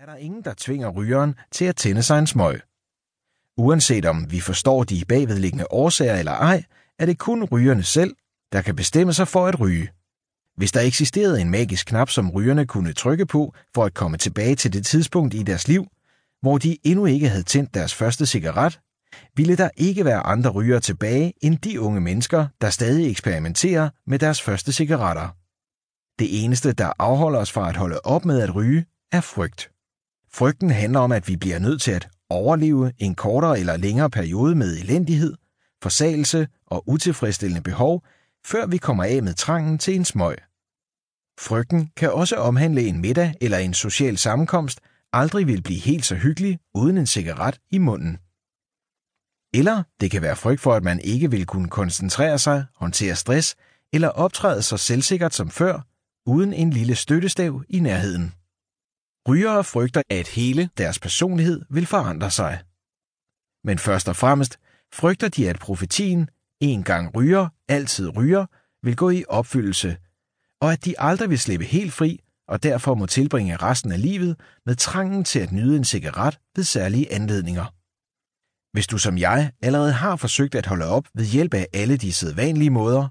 er der ingen, der tvinger rygeren til at tænde sig en smøg. Uanset om vi forstår de bagvedliggende årsager eller ej, er det kun rygerne selv, der kan bestemme sig for at ryge. Hvis der eksisterede en magisk knap, som rygerne kunne trykke på for at komme tilbage til det tidspunkt i deres liv, hvor de endnu ikke havde tændt deres første cigaret, ville der ikke være andre rygere tilbage end de unge mennesker, der stadig eksperimenterer med deres første cigaretter. Det eneste, der afholder os fra at holde op med at ryge, er frygt. Frygten handler om, at vi bliver nødt til at overleve en kortere eller længere periode med elendighed, forsagelse og utilfredsstillende behov, før vi kommer af med trangen til en smøg. Frygten kan også omhandle en middag eller en social sammenkomst, aldrig vil blive helt så hyggelig uden en cigaret i munden. Eller det kan være frygt for, at man ikke vil kunne koncentrere sig, håndtere stress eller optræde så selvsikkert som før, uden en lille støttestav i nærheden. Rygere frygter, at hele deres personlighed vil forandre sig. Men først og fremmest frygter de, at profetien, en gang ryger, altid ryger, vil gå i opfyldelse, og at de aldrig vil slippe helt fri og derfor må tilbringe resten af livet med trangen til at nyde en cigaret ved særlige anledninger. Hvis du som jeg allerede har forsøgt at holde op ved hjælp af alle de sædvanlige måder,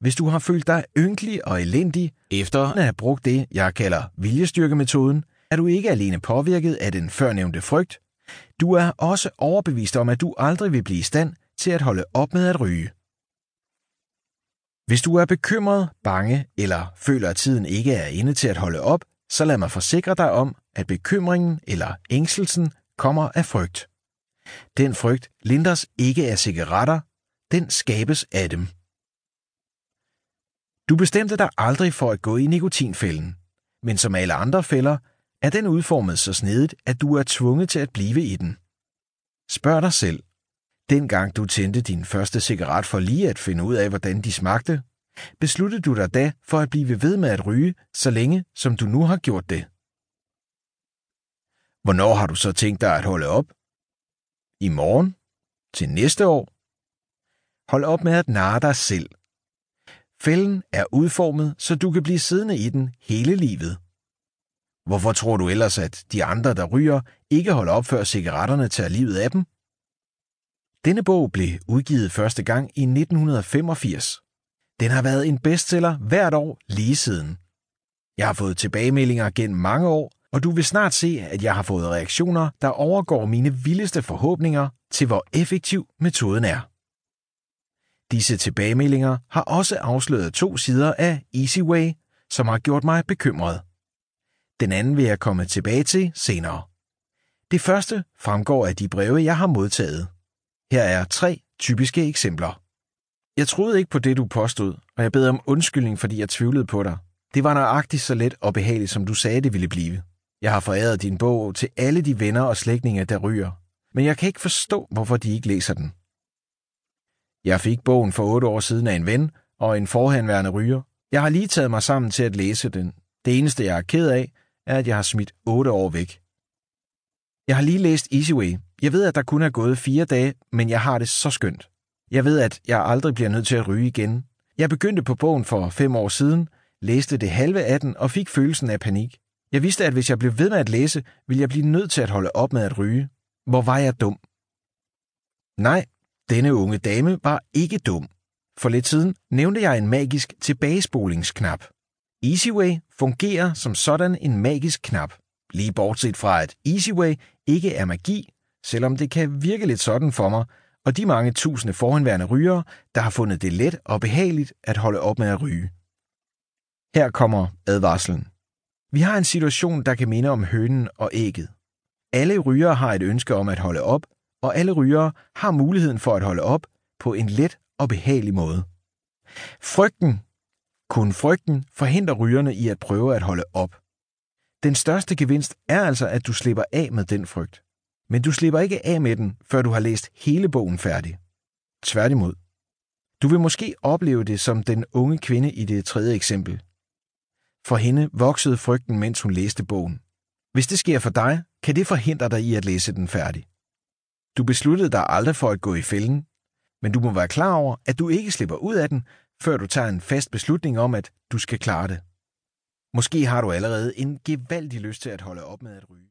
hvis du har følt dig ynkelig og elendig efter at have brugt det, jeg kalder viljestyrkemetoden, er du ikke alene påvirket af den førnævnte frygt, du er også overbevist om, at du aldrig vil blive i stand til at holde op med at ryge. Hvis du er bekymret, bange eller føler, at tiden ikke er inde til at holde op, så lad mig forsikre dig om, at bekymringen eller ængstelsen kommer af frygt. Den frygt lindres ikke af cigaretter, den skabes af dem. Du bestemte dig aldrig for at gå i nikotinfælden, men som alle andre fælder, er den udformet så snedigt, at du er tvunget til at blive i den. Spørg dig selv, dengang du tændte din første cigaret for lige at finde ud af, hvordan de smagte, besluttede du dig da for at blive ved med at ryge, så længe som du nu har gjort det. Hvornår har du så tænkt dig at holde op? I morgen? Til næste år? Hold op med at narre dig selv. Fælden er udformet, så du kan blive siddende i den hele livet. Hvorfor tror du ellers, at de andre, der ryger, ikke holder op, før cigaretterne tager livet af dem? Denne bog blev udgivet første gang i 1985. Den har været en bestseller hvert år lige siden. Jeg har fået tilbagemeldinger gennem mange år, og du vil snart se, at jeg har fået reaktioner, der overgår mine vildeste forhåbninger til, hvor effektiv metoden er. Disse tilbagemeldinger har også afsløret to sider af Easy Way, som har gjort mig bekymret. Den anden vil jeg komme tilbage til senere. Det første fremgår af de breve, jeg har modtaget. Her er tre typiske eksempler. Jeg troede ikke på det, du påstod, og jeg beder om undskyldning, fordi jeg tvivlede på dig. Det var nøjagtigt så let og behageligt, som du sagde, det ville blive. Jeg har foræret din bog til alle de venner og slægtninge, der ryger, men jeg kan ikke forstå, hvorfor de ikke læser den. Jeg fik bogen for otte år siden af en ven og en forhenværende ryger. Jeg har lige taget mig sammen til at læse den. Det eneste, jeg er ked af, er, at jeg har smidt otte år væk. Jeg har lige læst Easyway. Jeg ved, at der kun er gået fire dage, men jeg har det så skønt. Jeg ved, at jeg aldrig bliver nødt til at ryge igen. Jeg begyndte på bogen for fem år siden, læste det halve af den og fik følelsen af panik. Jeg vidste, at hvis jeg blev ved med at læse, ville jeg blive nødt til at holde op med at ryge. Hvor var jeg dum? Nej, denne unge dame var ikke dum. For lidt siden nævnte jeg en magisk tilbagespolingsknap. EasyWay fungerer som sådan en magisk knap. Lige bortset fra, at EasyWay ikke er magi, selvom det kan virke lidt sådan for mig, og de mange tusinde forhenværende rygere, der har fundet det let og behageligt at holde op med at ryge. Her kommer advarslen. Vi har en situation, der kan minde om hønen og ægget. Alle rygere har et ønske om at holde op, og alle rygere har muligheden for at holde op på en let og behagelig måde. Frygten, kun frygten, forhindrer rygerne i at prøve at holde op. Den største gevinst er altså, at du slipper af med den frygt. Men du slipper ikke af med den, før du har læst hele bogen færdig. Tværtimod. Du vil måske opleve det som den unge kvinde i det tredje eksempel. For hende voksede frygten, mens hun læste bogen. Hvis det sker for dig, kan det forhindre dig i at læse den færdig. Du besluttede dig aldrig for at gå i fælden, men du må være klar over, at du ikke slipper ud af den, før du tager en fast beslutning om, at du skal klare det. Måske har du allerede en gevaldig lyst til at holde op med at ryge.